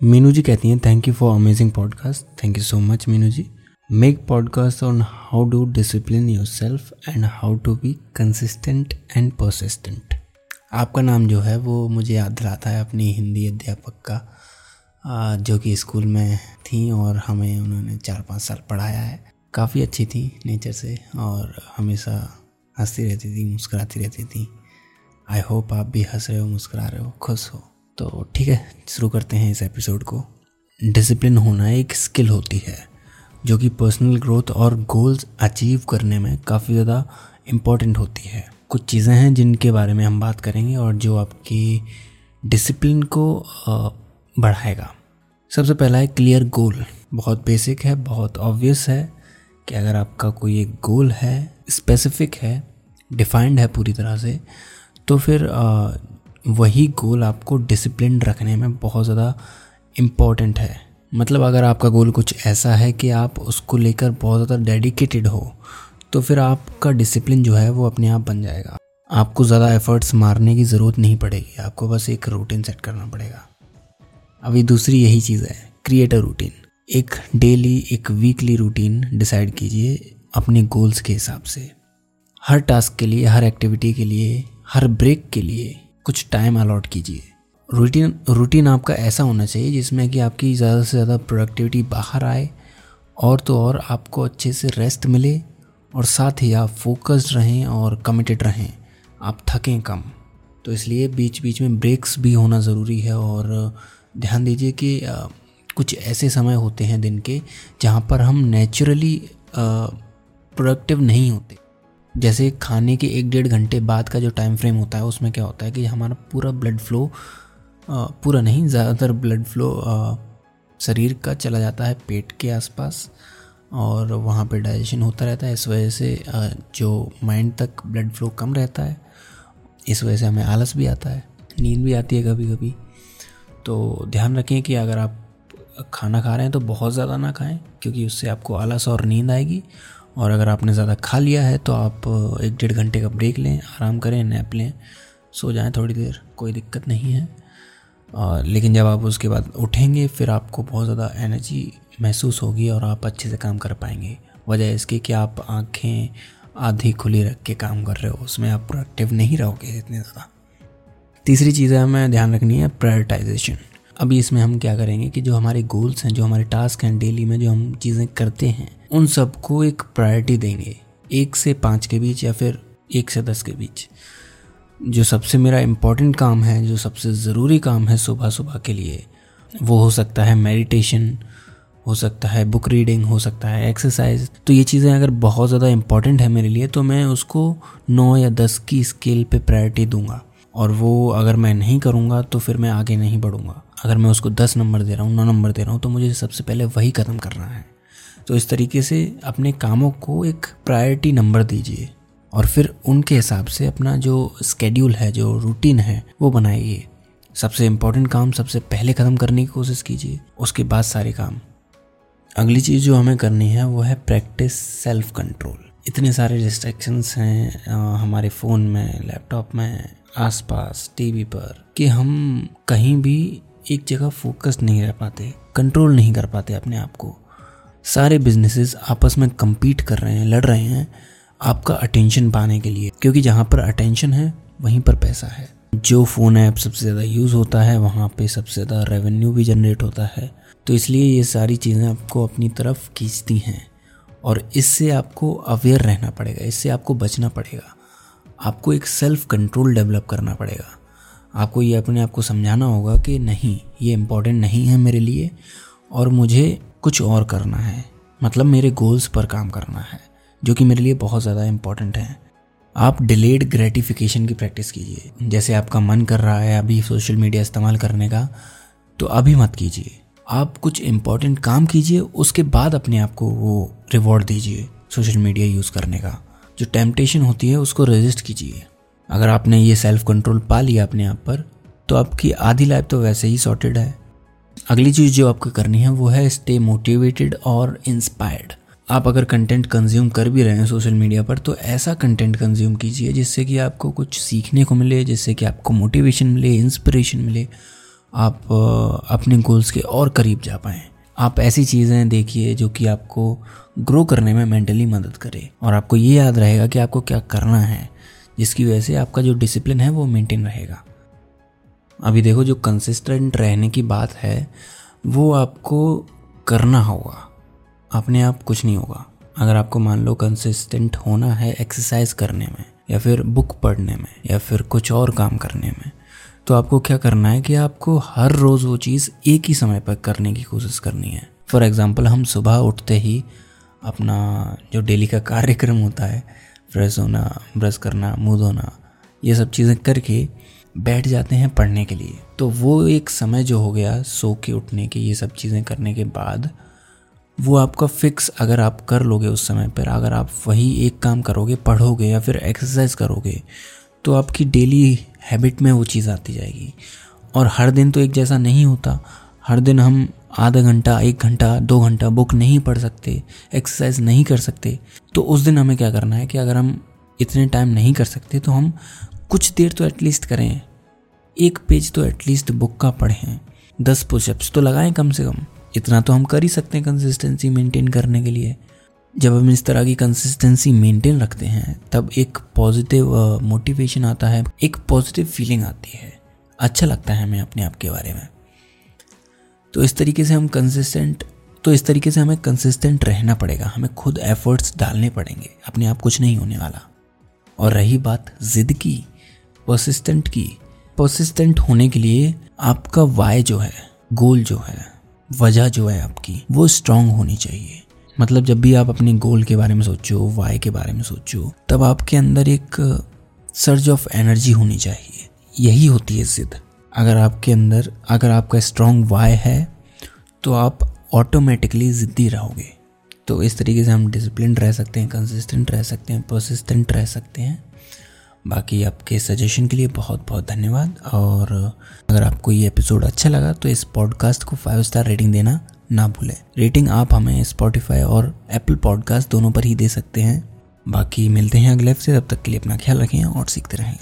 मीनू जी कहती हैं thank you for amazing podcast thank you so much Meenu ji. Make podcast on how do discipline yourself and how to be consistent and persistent आपका नाम जो है, वो मुझे याद दिलाता है अपनी हिंदी अध्यापक का जो कि स्कूल में थी और हमें उन्होंने चार पाँच साल पढ़ाया है। काफ़ी अच्छी थी नेचर से और हमेशा हंसती रहती थी, मुस्कुराती रहती थी। आई होप आप भी हंस रहे हो, मुस्कुरा रहे हो, खुश हो। तो ठीक है, शुरू करते हैं इस एपिसोड को। डिसिप्लिन होना एक स्किल होती है, जो कि पर्सनल ग्रोथ और गोल्स अचीव करने में काफ़ी ज़्यादा इंपॉर्टेंट होती है। कुछ चीज़ें हैं जिनके बारे में हम बात करेंगे और जो आपकी डिसिप्लिन को बढ़ाएगा। सबसे पहला है क्लियर गोल बहुत बेसिक है, बहुत ऑब्वियस है कि अगर आपका कोई एक गोल है स्पेसिफिक है डिफाइंड है पूरी तरह से तो फिर वही गोल आपको डिसिप्लिन रखने में बहुत ज़्यादा इंपॉर्टेंट है। मतलब अगर आपका गोल कुछ ऐसा है कि आप उसको लेकर बहुत ज़्यादा डेडिकेटेड हो तो फिर आपका डिसिप्लिन जो है वो अपने आप बन जाएगा। आपको ज़्यादा एफर्ट्स मारने की ज़रूरत नहीं पड़ेगी, आपको बस एक रूटीन सेट करना पड़ेगा। अभी दूसरी यही चीज़ है क्रिएट अ रूटीन एक डेली एक वीकली रूटीन डिसाइड कीजिए अपने गोल्स के हिसाब से। हर टास्क के लिए, हर एक्टिविटी के लिए, हर ब्रेक के लिए। कुछ टाइम अलॉट कीजिए। रूटीन रूटीन आपका ऐसा होना चाहिए जिसमें कि आपकी ज़्यादा से ज़्यादा प्रोडक्टिविटी बाहर आए और तो और आपको अच्छे से रेस्ट मिले और साथ ही आप फोकस्ड रहें और कमिटेड रहें। आप थकें कम। तो इसलिए बीच बीच में ब्रेक्स भी होना ज़रूरी है और ध्यान दीजिए कि कुछ ऐसे समय होते हैं दिन के जहाँ पर हम नेचुरली प्रोडक्टिव नहीं होते। जैसे खाने के एक डेढ़ घंटे बाद का जो टाइम फ्रेम होता है, उसमें क्या होता है कि हमारा पूरा ब्लड फ्लो पूरा नहीं, ज़्यादातर ब्लड फ्लो शरीर का चला जाता है पेट के आसपास और वहाँ पे डाइजेशन होता रहता है। इस वजह से जो माइंड तक ब्लड फ्लो कम रहता है, इस वजह से हमें आलस भी आता है, नींद भी आती है कभी कभी तो ध्यान रखें कि अगर आप खाना खा रहे हैं तो बहुत ज़्यादा ना खाएँ, क्योंकि उससे आपको आलस और नींद आएगी और अगर आपने ज़्यादा खा लिया है तो आप एक डेढ़ घंटे का ब्रेक लें, आराम करें, नैप लें, सो जाएँ थोड़ी देर, कोई दिक्कत नहीं है। और लेकिन जब आप उसके बाद उठेंगे, फिर आपको बहुत ज़्यादा एनर्जी महसूस होगी और आप अच्छे से काम कर पाएँगे। वजह इसकी कि आप आँखें आधी खुली रख के काम कर रहे हो, उसमें आप प्रोडक्टिव नहीं रहोगे इतने ज़्यादा। तीसरी चीज़ है, हमें ध्यान रखनी है प्रायोरिटाइजेशन अभी इसमें हम क्या करेंगे कि जो हमारे गोल्स हैं, जो हमारे टास्क हैं डेली में जो हम चीज़ें करते हैं उन सबको एक प्रायोरिटी देंगे। एक से पाँच के बीच या फिर एक से दस के बीच। जो सबसे मेरा इम्पोर्टेंट काम है, जो सबसे ज़रूरी काम है सुबह सुबह के लिए, वो हो सकता है मेडिटेशन हो सकता है बुक रीडिंग हो सकता है एक्सरसाइज तो ये चीज़ें अगर बहुत ज़्यादा इंपॉर्टेंट है मेरे लिए तो मैं उसको नौ या दस की स्केल पे प्रायोरिटी दूँगा। और वो अगर मैं नहीं करूँगा तो फिर मैं आगे नहीं बढ़ूँगा। अगर मैं उसको दस नंबर दे रहा हूँ, नौ नंबर दे रहा हूँ तो मुझे सबसे पहले वही ख़त्म करना है। तो इस तरीके से अपने कामों को एक प्रायोरिटी नंबर दीजिए और फिर उनके हिसाब से अपना जो स्केड्यूल है, जो रूटीन है, वो बनाइए। सबसे इम्पोर्टेंट काम सबसे पहले ख़त्म करने की कोशिश कीजिए, उसके बाद सारे काम। अगली चीज़ जो हमें करनी है, वो है प्रैक्टिस सेल्फ कंट्रोल इतने सारे डिस्ट्रैक्शंस हैं हमारे फ़ोन में लैपटॉप में, आसपास टीवी पर, कि हम कहीं भी एक जगह फोकस नहीं रह पाते कंट्रोल नहीं कर पाते अपने आप को। सारे बिजनेसेस आपस में कम्पीट कर रहे हैं, लड़ रहे हैं आपका अटेंशन पाने के लिए। क्योंकि जहाँ पर अटेंशन है, वहीं पर पैसा है। जो फ़ोन ऐप सबसे ज़्यादा यूज़ होता है, वहाँ पे सबसे ज़्यादा रेवेन्यू भी जनरेट होता है। तो इसलिए ये सारी चीज़ें आपको अपनी तरफ़ खींचती हैं। और इससे आपको अवेयर रहना पड़ेगा, इससे आपको बचना पड़ेगा। आपको एक सेल्फ कंट्रोल डेवलप करना पड़ेगा। आपको ये अपने आप को समझाना होगा कि नहीं, ये इम्पोर्टेंट नहीं है मेरे लिए। और मुझे कुछ और करना है। मतलब मेरे गोल्स पर काम करना है, जो कि मेरे लिए बहुत ज़्यादा इम्पोर्टेंट है। आप डिलेड ग्रेटिफिकेशन की प्रैक्टिस कीजिए। जैसे आपका मन कर रहा है अभी सोशल मीडिया इस्तेमाल करने का तो अभी मत कीजिए। आप कुछ इम्पोर्टेंट काम कीजिए, उसके बाद अपने आप को वो रिवॉर्ड दीजिए सोशल मीडिया यूज़ करने का। जो टेम्पटेशन होती है, उसको रजिस्ट कीजिए। अगर आपने ये सेल्फ कंट्रोल पा लिया अपने आप पर तो आपकी आधी लाइफ तो वैसे ही सॉर्टेड है। अगली चीज़ जो आपको करनी है वो है स्टे मोटिवेटेड और इंस्पायर्ड आप अगर कंटेंट कंज्यूम कर भी रहे हैं सोशल मीडिया पर तो ऐसा कंटेंट कंज्यूम कीजिए जिससे कि आपको कुछ सीखने को मिले, जिससे कि आपको मोटिवेशन मिले इंस्पिरेशन मिले, आप अपने गोल्स के और करीब जा पाएँ। आप ऐसी चीज़ें देखिए जो कि आपको ग्रो करने में मेंटली मदद करे। और आपको ये याद रहेगा कि आपको क्या करना है, जिसकी वजह से आपका जो डिसिप्लिन है वो मेंटेन रहेगा। अभी देखो जो कंसिस्टेंट रहने की बात है, वो आपको करना होगा। अपने आप कुछ नहीं होगा। अगर आपको मान लो कंसिस्टेंट होना है एक्सरसाइज करने में, या फिर बुक पढ़ने में, या फिर कुछ और काम करने में तो आपको क्या करना है कि आपको हर रोज़ वो चीज़ एक ही समय पर करने की कोशिश करनी है। फॉर एग्ज़ाम्पल हम सुबह उठते ही अपना जो डेली का कार्यक्रम होता है फ्रेश होना ब्रश करना, मुँह धोना, ये सब चीज़ें करके बैठ जाते हैं पढ़ने के लिए। तो वो एक समय जो हो गया सो के उठने के, ये सब चीज़ें करने के बाद, वो आपका फिक्स अगर आप कर लोगे उस समय पर, अगर आप वही एक काम करोगे, पढ़ोगे या फिर एक्सरसाइज करोगे तो आपकी डेली हैबिट में वो चीज़ आती जाएगी। और हर दिन तो एक जैसा नहीं होता। हर दिन हम आधा घंटा, एक घंटा, दो घंटा बुक नहीं पढ़ सकते एक्सरसाइज नहीं कर सकते। तो उस दिन हमें क्या करना है कि अगर हम इतने टाइम नहीं कर सकते तो हम कुछ देर तो एटलीस्ट करें। एक पेज तो एटलीस्ट बुक का पढ़ें दस पुशअप्स तो लगाएँ कम से कम। इतना तो हम कर ही सकते हैं कंसिस्टेंसी मेंटेन करने के लिए। जब हम इस तरह की कंसिस्टेंसी मेंटेन रखते हैं, तब एक पॉजिटिव मोटिवेशन आता है, एक पॉजिटिव फीलिंग आती है। अच्छा लगता है हमें अपने आप के बारे में। तो इस तरीके से हम कंसिस्टेंट तो इस तरीके से हमें कंसिस्टेंट रहना पड़ेगा। हमें खुद एफर्ट्स डालने पड़ेंगे। अपने आप कुछ नहीं होने वाला। और रही बात जिद की परसिस्टेंट की परसिस्टेंट होने के लिए आपका वाय जो है, गोल जो है, वजह जो है आपकी, वो स्ट्रांग होनी चाहिए। मतलब जब भी आप अपने गोल के बारे में सोचो वाई के बारे में सोचो, तब आपके अंदर एक सर्ज ऑफ़ एनर्जी होनी चाहिए। यही होती है जिद। अगर आपके अंदर, अगर आपका स्ट्रॉन्ग वाय है तो आप ऑटोमेटिकली ज़िद्दी रहोगे। तो इस तरीके से हम डिसिप्लिन रह सकते हैं कंसिस्टेंट रह सकते हैं परसिस्टेंट रह सकते हैं। बाकी आपके सजेशन के लिए बहुत बहुत धन्यवाद। और अगर आपको ये एपिसोड अच्छा लगा तो इस पॉडकास्ट को फाइव स्टार रेटिंग देना ना भूलें। रेटिंग आप हमें स्पॉटिफाई और एप्पल पॉडकास्ट दोनों पर ही दे सकते हैं। बाकी मिलते हैं अगले हफ़्ते तब तक के लिए अपना ख्याल रखें और सीखते रहें।